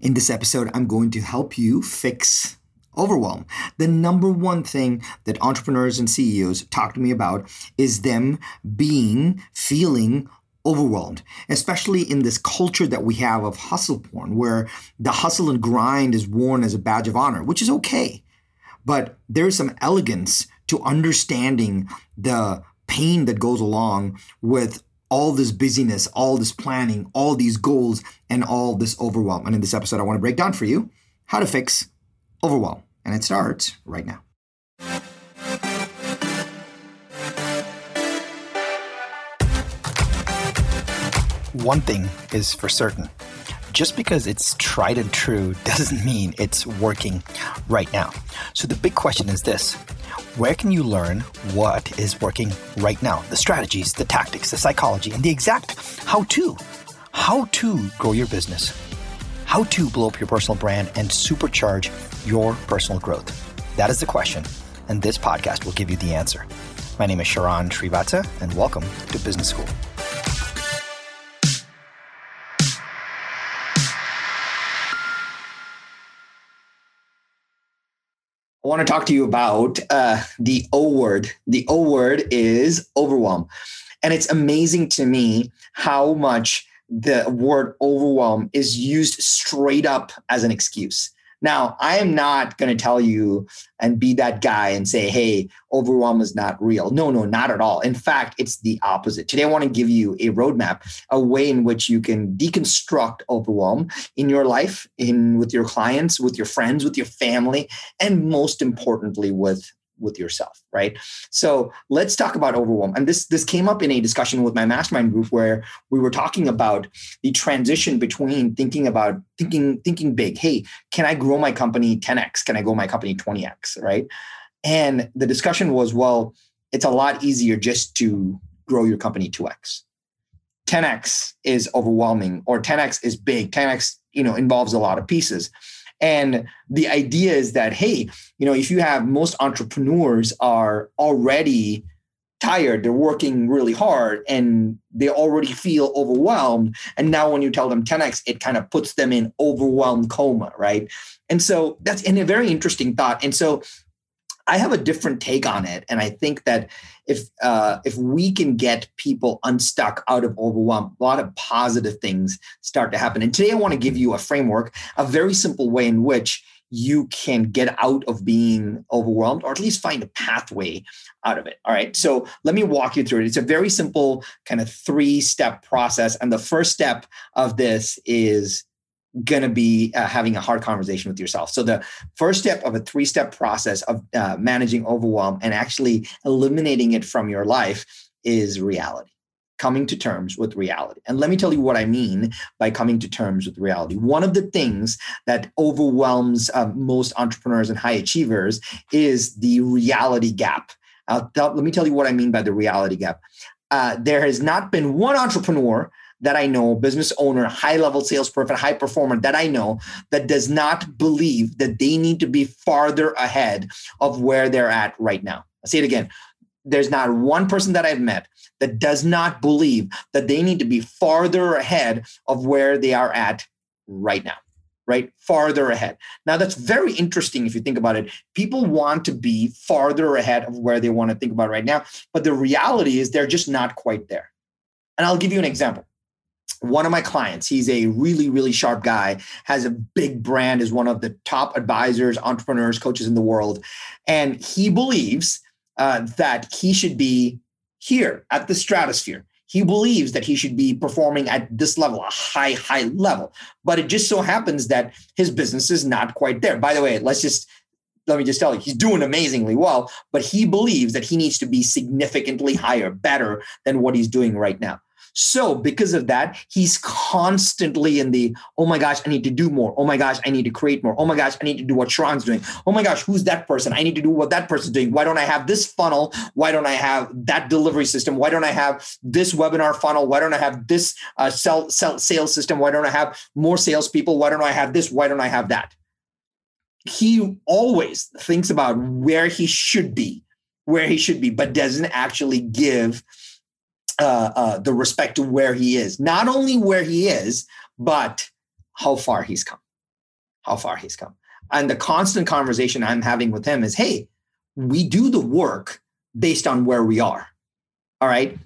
In this episode, I'm going to help you fix overwhelm. The number one thing that entrepreneurs and CEOs talk to me about is them being, feeling overwhelmed, especially in this culture that we have of hustle porn, where the hustle and grind is worn as a badge of honor, which is okay. But there's some elegance to understanding the pain that goes along with all this busyness, all this planning, all these goals, and all this overwhelm. And in this episode, I want to break down for you how to fix overwhelm. And it starts right now. One thing is for certain just because it's tried and true doesn't mean it's working right now. So the big question is this where can you learn what is working right now? The strategies, the tactics, the psychology, and the exact how to. How to grow your business, how to blow up your personal brand and supercharge your personal growth. That is the question, and this podcast will give you the answer. My name is Sharran Srivatsaa, and welcome to Business School. I want to talk to you about uh, the O word. The O word is overwhelm. And it's amazing to me how much the word overwhelm is used straight up as an excuse. Now, I am not going to tell you and be that guy and say, hey, overwhelm is not real. No, no, not at all. In fact, it's the opposite. Today, I want to give you a roadmap, a way in which you can deconstruct overwhelm in your life, in with your clients, with your friends, with your family, and most importantly, with with yourself right? So let's talk about overwhelm. And this this came up in a discussion with my mastermind group where we were talking about the transition between thinking about thinking thinking big. Hey can i grow my company 10x can i grow my company 20x right? And the discussion was well it's a lot easier just to grow your company 2x 10x is overwhelming or 10x is big. 10x you know involves a lot of pieces and the idea is that, hey, you know, if you have most entrepreneurs are already tired, they're working really hard and they already feel overwhelmed. And now when you tell them 10x, it kind of puts them in overwhelmed coma, right? And so that's in a very interesting thought. And so I have a different take on it, and I think that if uh, if we can get people unstuck out of overwhelm, a lot of positive things start to happen. And today, I want to give you a framework, a very simple way in which you can get out of being overwhelmed, or at least find a pathway out of it. All right. So let me walk you through it. It's a very simple kind of three step process, and the first step of this is going to be uh, having a hard conversation with yourself. So the first step of a three-step process of uh, managing overwhelm and actually eliminating it from your life is reality. Coming to terms with reality. And let me tell you what I mean by coming to terms with reality. One of the things that overwhelms uh, most entrepreneurs and high achievers is the reality gap. Tell, let me tell you what I mean by the reality gap. Uh, there has not been one entrepreneur that I know, business owner, high level salesperson, high performer that I know that does not believe that they need to be farther ahead of where they're at right now. I'll say it again. There's not one person that I've met that does not believe that they need to be farther ahead of where they are at right now right? Farther ahead. Now, that's very interesting if you think about it. People want to be farther ahead of where they want to think about right now, but the reality is they're just not quite there. And I'll give you an example one of my clients he's a really really sharp guy has a big brand is one of the top advisors entrepreneurs coaches in the world. And he believes uh, that he should be here at the stratosphere. He believes that he should be performing at this level a high high level. But it just so happens that his business is not quite there. By the way let's just let me just tell you, he's doing amazingly well, but he believes that he needs to be significantly higher, better than what he's doing right now. So, because of that, he's constantly in the, oh my gosh, I need to do more. Oh my gosh, I need to create more. Oh my gosh, I need to do what Sharran's doing. Oh my gosh, who's that person? I need to do what that person's doing. Why don't I have this funnel? Why don't I have that delivery system? Why don't I have this webinar funnel? Why don't I have this uh, sell, sell, sales system? Why don't I have more salespeople? Why don't I have this? Why don't I have that? He always thinks about where he should be, where he should be, but doesn't actually give uh, uh, the respect to where he is, not only where he is, but how far he's come. how far he's come. And the constant conversation I'm having with him is hey, we do the work based on where we are. All right.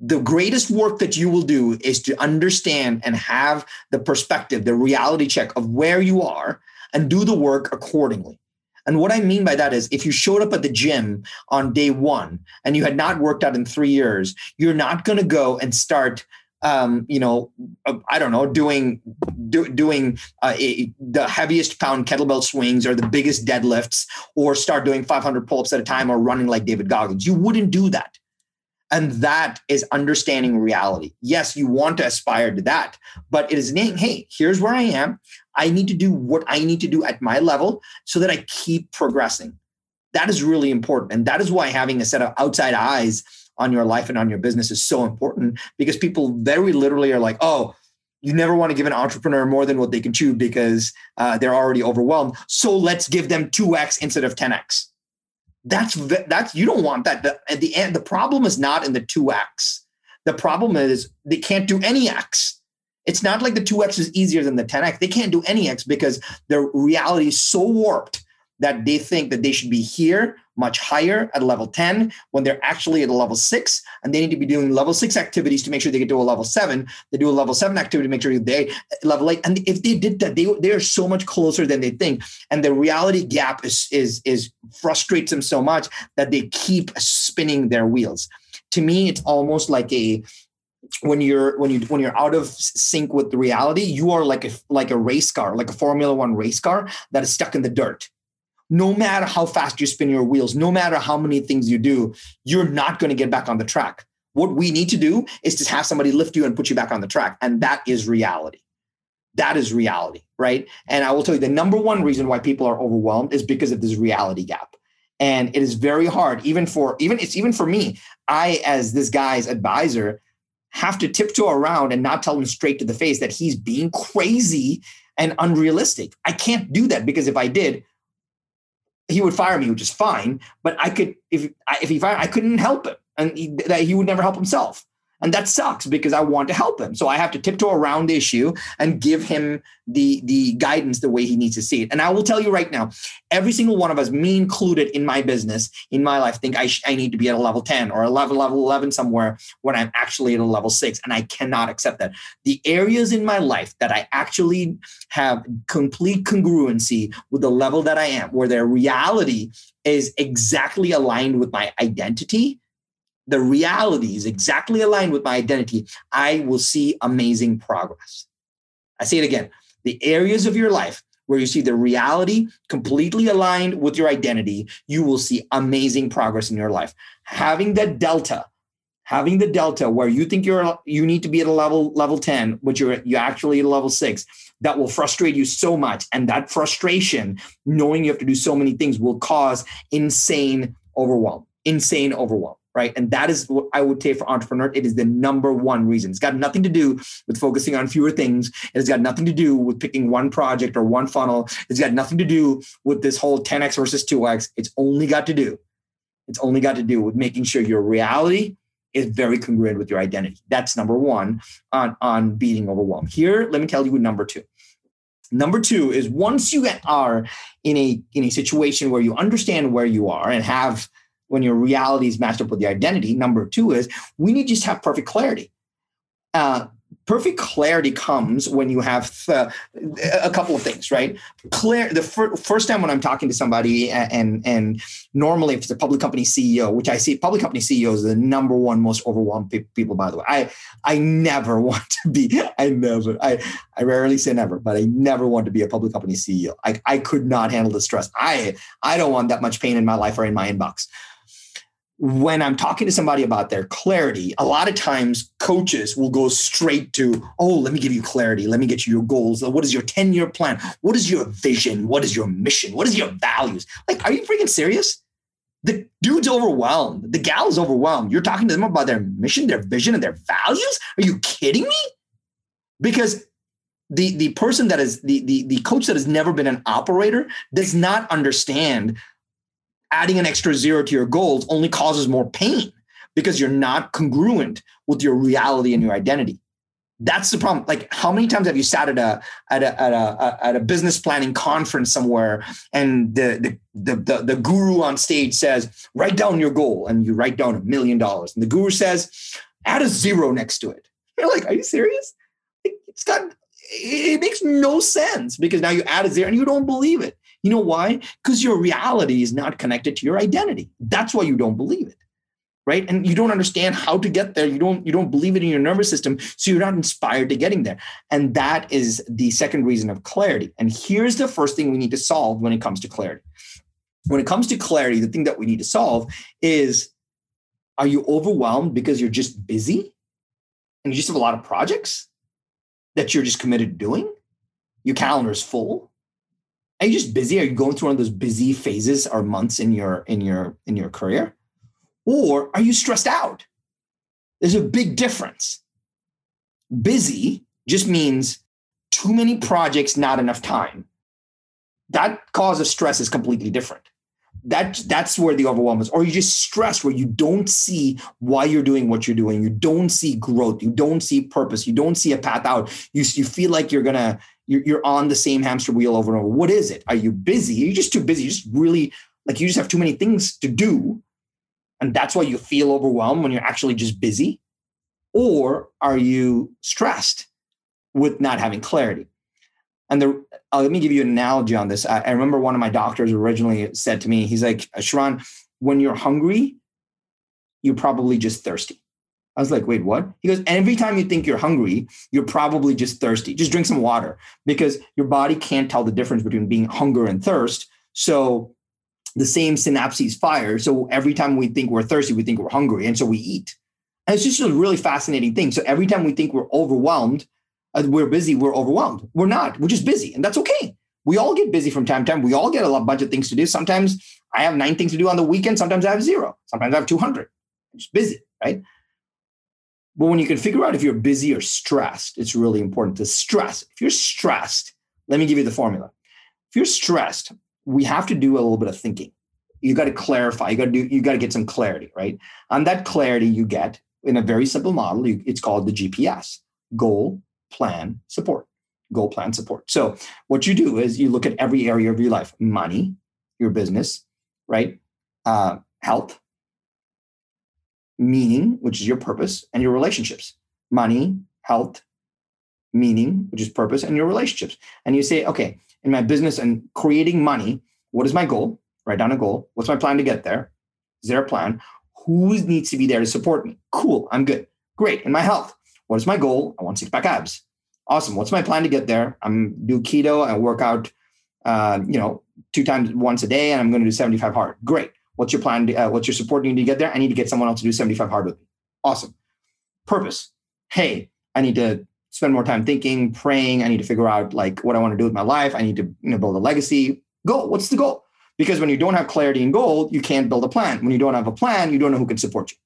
The greatest work that you will do is to understand and have the perspective, the reality check of where you are and do the work accordingly. And what I mean by that is if you showed up at the gym on day one and you had not worked out in three years, you're not going to go and start um, you know, uh, I don't know, doing do, doing uh, a, the heaviest pound kettlebell swings or the biggest deadlifts, or start doing 500 pull-ups at a time or running like David Goggins. You wouldn't do that, and that is understanding reality. Yes, you want to aspire to that, but it is saying, hey, here's where I am. I need to do what I need to do at my level so that I keep progressing. That is really important, and that is why having a set of outside eyes on your life and on your business is so important because people very literally are like, oh, you never want to give an entrepreneur more than what they can chew because uh, they're already overwhelmed. So let's give them 2x instead of 10x. That's that's you don't want that. The, at the end, the problem is not in the 2x. The problem is they can't do any x. It's not like the 2x is easier than the 10x. They can't do any x because their reality is so warped that they think that they should be here much higher at level 10 when they're actually at a level six and they need to be doing level six activities to make sure they get to a level seven. They do a level seven activity to make sure they level eight. And if they did that, they, they are so much closer than they think. And the reality gap is, is, is frustrates them so much that they keep spinning their wheels. To me, it's almost like a when you're when you when you're out of sync with reality, you are like a like a race car, like a Formula One race car that is stuck in the dirt no matter how fast you spin your wheels, no matter how many things you do, you're not going to get back on the track. What we need to do is to have somebody lift you and put you back on the track. And that is reality. That is reality, right? And I will tell you the number one reason why people are overwhelmed is because of this reality gap. And it is very hard, even for even it's even for me. I, as this guy's advisor, have to tiptoe around and not tell him straight to the face that he's being crazy and unrealistic. I can't do that because if I did, he would fire me, which is fine. But I could, if if he fired, I couldn't help him, and he, that he would never help himself. And that sucks because I want to help him. So I have to tiptoe around the issue and give him the, the guidance the way he needs to see it. And I will tell you right now, every single one of us, me included in my business, in my life, think I, sh- I need to be at a level 10 or a level, level 11 somewhere when I'm actually at a level six. And I cannot accept that. The areas in my life that I actually have complete congruency with the level that I am, where their reality is exactly aligned with my identity the reality is exactly aligned with my identity, I will see amazing progress. I say it again the areas of your life where you see the reality completely aligned with your identity, you will see amazing progress in your life. Having that delta, having the delta where you think you're you need to be at a level level 10, but you're you actually at a level six, that will frustrate you so much. And that frustration, knowing you have to do so many things, will cause insane overwhelm, insane overwhelm right? And that is what I would say for entrepreneur. It is the number one reason. It's got nothing to do with focusing on fewer things. It's got nothing to do with picking one project or one funnel. It's got nothing to do with this whole 10x versus 2x. It's only got to do. It's only got to do with making sure your reality is very congruent with your identity. That's number one on, on beating overwhelm. Here, let me tell you number two. Number two is once you are in a in a situation where you understand where you are and have when your reality is matched up with your identity. Number two is we need to just have perfect clarity. Uh, perfect clarity comes when you have uh, a couple of things, right? Clear. The fir- first time when I'm talking to somebody, and and normally if it's a public company CEO, which I see public company CEOs are the number one most overwhelmed pe- people. By the way, I I never want to be. I never. I I rarely say never, but I never want to be a public company CEO. I I could not handle the stress. I I don't want that much pain in my life or in my inbox when I'm talking to somebody about their clarity, a lot of times coaches will go straight to, oh, let me give you clarity. Let me get you your goals. What is your 10 year plan? What is your vision? What is your mission? What is your values? Like, are you freaking serious? The dude's overwhelmed. The gal is overwhelmed. You're talking to them about their mission, their vision, and their values? Are you kidding me? Because the, the person that is the, the, the coach that has never been an operator does not understand adding an extra zero to your goals only causes more pain because you're not congruent with your reality and your identity. That's the problem. Like, how many times have you sat at a at a at a, at a business planning conference somewhere, and the, the the the the guru on stage says, "Write down your goal," and you write down a million dollars, and the guru says, "Add a zero next to it." You're like, "Are you serious?" It's got it makes no sense because now you add a zero and you don't believe it. You know why? Because your reality is not connected to your identity. That's why you don't believe it right? And you don't understand how to get there. You don't you don't believe it in your nervous system so you're not inspired to getting there. And that is the second reason of clarity. And here's the first thing we need to solve when it comes to clarity. When it comes to clarity the thing that we need to solve is are you overwhelmed because you're just busy? And you just have a lot of projects that you're just committed to doing? Your calendar is full are you just busy are you going through one of those busy phases or months in your in your in your career or are you stressed out? There's a big difference. Busy just means too many projects, not enough time. That cause of stress is completely different. That, that's where the overwhelm is. Or you just stress where you don't see why you're doing what you're doing. You don't see growth. You don't see purpose. You don't see a path out. You, you feel like you're to, you're, you're on the same hamster wheel over and over. What is it? Are you busy? Are you just too busy? You just really, like you just have too many things to do and that's why you feel overwhelmed when you're actually just busy? Or are you stressed with not having clarity? And the, uh, let me give you an analogy on this. I, I, remember one of my doctors originally said to me, he's like, Sharran, when you're hungry, you're probably just thirsty. I was like, wait, what? He goes, every time you think you're hungry, you're probably just thirsty. Just drink some water because your body can't tell the difference between being hunger and thirst. So the same synapses fire. So every time we think we're thirsty, we think we're hungry. And so we eat. And it's just a really fascinating thing. So every time we think we're overwhelmed, uh, we're busy, we're overwhelmed. We're not, we're just busy. And that's okay. We all get busy from time to time. We all get a lot, bunch of things to do. Sometimes I have nine things to do on the weekend. Sometimes I have zero. Sometimes I have 200. I'm just busy, right? But when you can figure out if you're busy or stressed, it's really important to stress. If you're stressed, let me give you the formula. If you're stressed, we have to do a little bit of thinking. You got to clarify. You got to do. You got to get some clarity, right? And that clarity, you get in a very simple model. You, it's called the GPS: goal, plan, support. Goal, plan, support. So what you do is you look at every area of your life: money, your business, right? Uh, health, meaning, which is your purpose, and your relationships. Money, health, meaning, which is purpose, and your relationships. And you say, okay, in my business and creating money, what is my goal? Write down a goal. What's my plan to get there? Is there a plan? Who needs to be there to support me? Cool, I'm good. Great. In my health, what is my goal? I want six pack abs. Awesome. What's my plan to get there? I'm do keto. I work out, uh, you know, two times once a day, and I'm going to do 75 hard. Great. What's your plan? Uh, what's your support you need to get there? I need to get someone else to do 75 hard with me. Awesome. Purpose. Hey, I need to spend more time thinking, praying. I need to figure out like what I want to do with my life. I need to you know, build a legacy. Goal. What's the goal? Because when you don't have clarity and goal, you can't build a plan. When you don't have a plan, you don't know who can support you,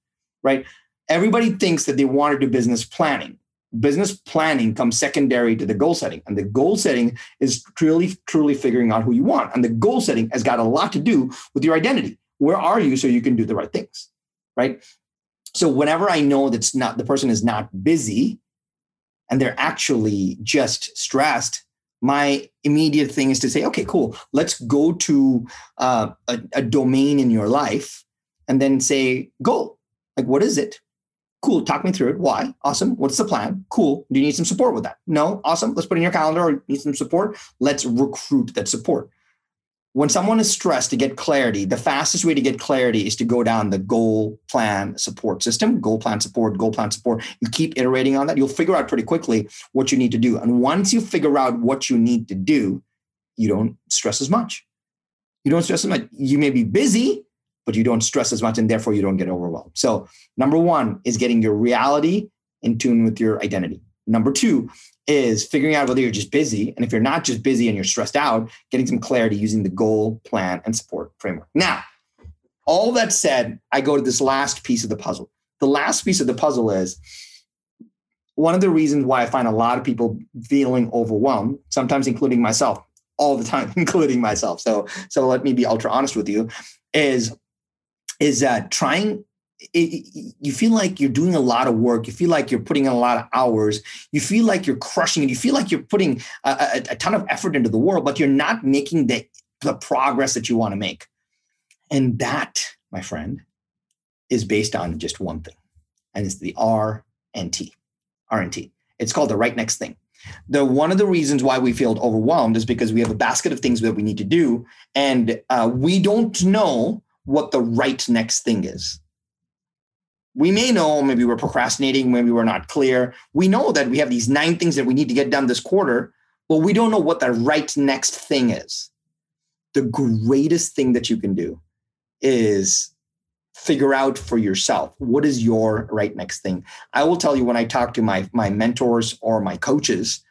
right? Everybody thinks that they want to do business planning. Business planning comes secondary to the goal setting. And the goal setting is truly, truly figuring out who you want. And the goal setting has got a lot to do with your identity. Where are you so you can do the right things, right? So whenever I know that's not the person is not busy, and they're actually just stressed, my immediate thing is to say, okay, cool, let's go to uh, a, a domain in your life and then say, go. Like, what is it? Cool. Talk me through it. Why? Awesome. What's the plan? Cool. Do you need some support with that? No. Awesome. Let's put in your calendar or need some support. Let's recruit that support when someone is stressed to get clarity, the fastest way to get clarity is to go down the goal plan support system, goal plan support, goal plan support. You keep iterating on that. You'll figure out pretty quickly what you need to do. And once you figure out what you need to do, you don't stress as much. You don't stress as much. You may be busy, but you don't stress as much, and therefore you don't get overwhelmed. So, number one is getting your reality in tune with your identity. Number two is figuring out whether you're just busy. And if you're not just busy and you're stressed out, getting some clarity using the goal, plan, and support framework. Now, all that said, I go to this last piece of the puzzle. The last piece of the puzzle is one of the reasons why I find a lot of people feeling overwhelmed, sometimes including myself, all the time, including myself. So, so let me be ultra honest with you, is is that trying it, you feel like you're doing a lot of work. You feel like you're putting in a lot of hours. You feel like you're crushing it. You feel like you're putting a, a, a ton of effort into the world, but you're not making the, the progress that you want to make. And that, my friend, is based on just one thing, and it's the R and T. R and T. It's called the right next thing. The one of the reasons why we feel overwhelmed is because we have a basket of things that we need to do, and uh, we don't know what the right next thing is we may know maybe we're procrastinating, maybe we're not clear. We know that we have these nine things that we need to get done this quarter, but we don't know what the right next thing is. The greatest thing that you can do is figure out for yourself what is your right next thing. I will tell you when I talk to my my mentors or my coaches,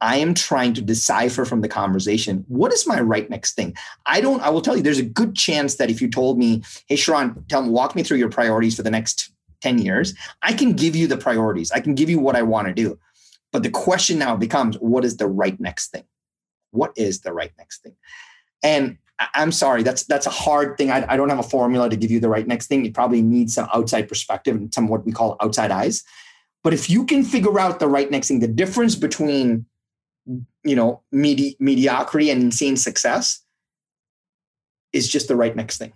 I am trying to decipher from the conversation what is my right next thing. I don't. I will tell you, there's a good chance that if you told me, "Hey, Sharran, tell me, walk me through your priorities for the next ten years," I can give you the priorities. I can give you what I want to do. But the question now becomes, what is the right next thing? What is the right next thing? And I'm sorry, that's that's a hard thing. I, I don't have a formula to give you the right next thing. You probably need some outside perspective and some what we call outside eyes. But if you can figure out the right next thing, the difference between you know medi- mediocrity and insane success is just the right next thing.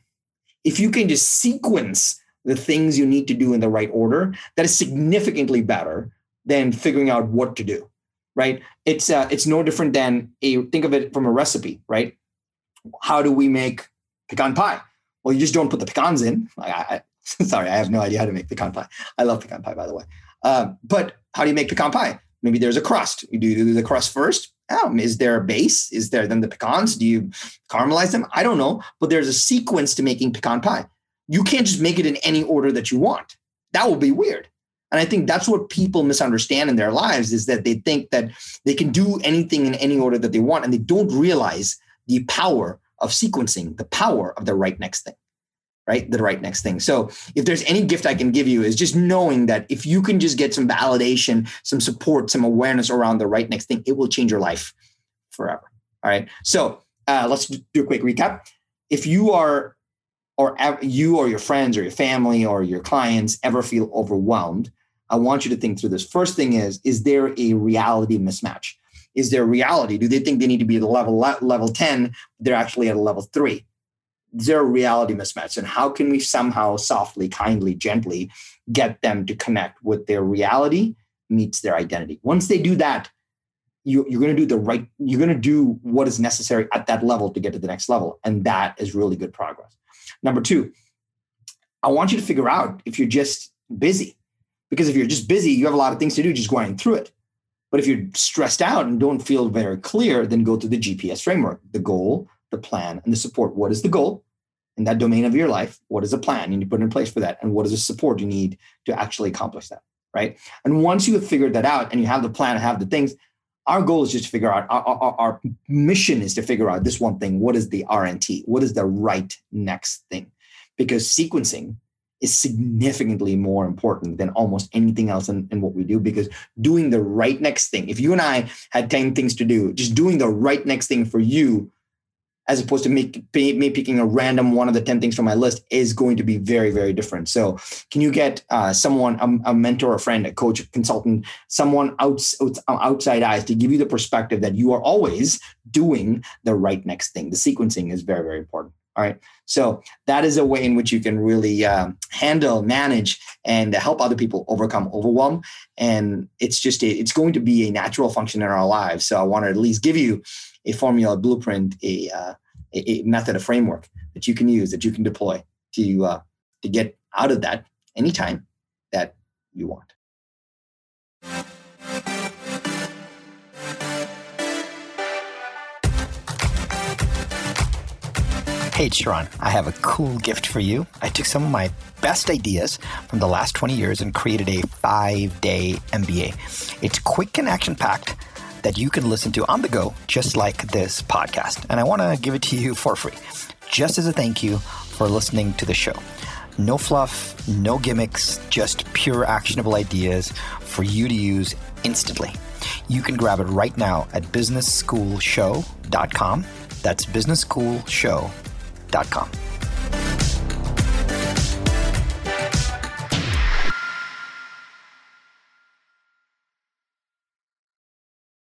If you can just sequence the things you need to do in the right order, that is significantly better than figuring out what to do. Right? It's uh, it's no different than a think of it from a recipe. Right? How do we make pecan pie? Well, you just don't put the pecans in. I, I, sorry, I have no idea how to make pecan pie. I love pecan pie, by the way. Uh, but how do you make pecan pie? Maybe there's a crust. You do the crust first. Um, is there a base? Is there then the pecans? Do you caramelize them? I don't know, but there's a sequence to making pecan pie. You can't just make it in any order that you want. That will be weird. And I think that's what people misunderstand in their lives is that they think that they can do anything in any order that they want, and they don't realize the power of sequencing, the power of the right next thing right? The right next thing. So if there's any gift I can give you is just knowing that if you can just get some validation, some support, some awareness around the right next thing, it will change your life forever. All right. So uh, let's do a quick recap. If you are, or you or your friends or your family or your clients ever feel overwhelmed, I want you to think through this. First thing is, is there a reality mismatch? Is there reality? Do they think they need to be at level level 10? They're actually at a level three zero reality mismatch? And how can we somehow softly kindly gently get them to connect with their reality meets their identity? Once they do that you, you're going to do the right you're going to do what is necessary at that level to get to the next level. And that is really good progress. Number two i want you to figure out if you're just busy. Because if you're just busy you have a lot of things to do just going through it. But if you're stressed out and don't feel very clear then go to the gps framework. The goal the plan, and the support. What is the goal in that domain of your life? What is a plan you need to put in place for that? And what is the support you need to actually accomplish that? Right. And once you have figured that out and you have the plan and have the things, our goal is just to figure out our, our, our mission is to figure out this one thing. What is the RNT? What is the right next thing? Because sequencing is significantly more important than almost anything else in, in, what we do because doing the right next thing if you and i had 10 things to do just doing the right next thing for you as opposed to me, me picking a random one of the 10 things from my list is going to be very, very different. So, can you get uh, someone, a, a, mentor, a friend, a coach, a consultant, someone outs, outside eyes to give you the perspective that you are always doing the right next thing? The sequencing is very, very important. All right. So that is a way in which you can really uh, handle, manage, and help other people overcome overwhelm. And it's just a, it's going to be a natural function in our lives. So I want to at least give you a formula, a blueprint, a, uh, a, a, method, a framework that you can use, that you can deploy to uh, to get out of that anytime that you want. Hey, Sharran, I have a cool gift for you. I took some of my best ideas from the last 20 years and created a five day MBA. It's quick and action packed that you can listen to on the go, just like this podcast. And I want to give it to you for free, just as a thank you for listening to the show. No fluff, no gimmicks, just pure actionable ideas for you to use instantly. You can grab it right now at businessschoolshow.com. That's businessschoolshow.com.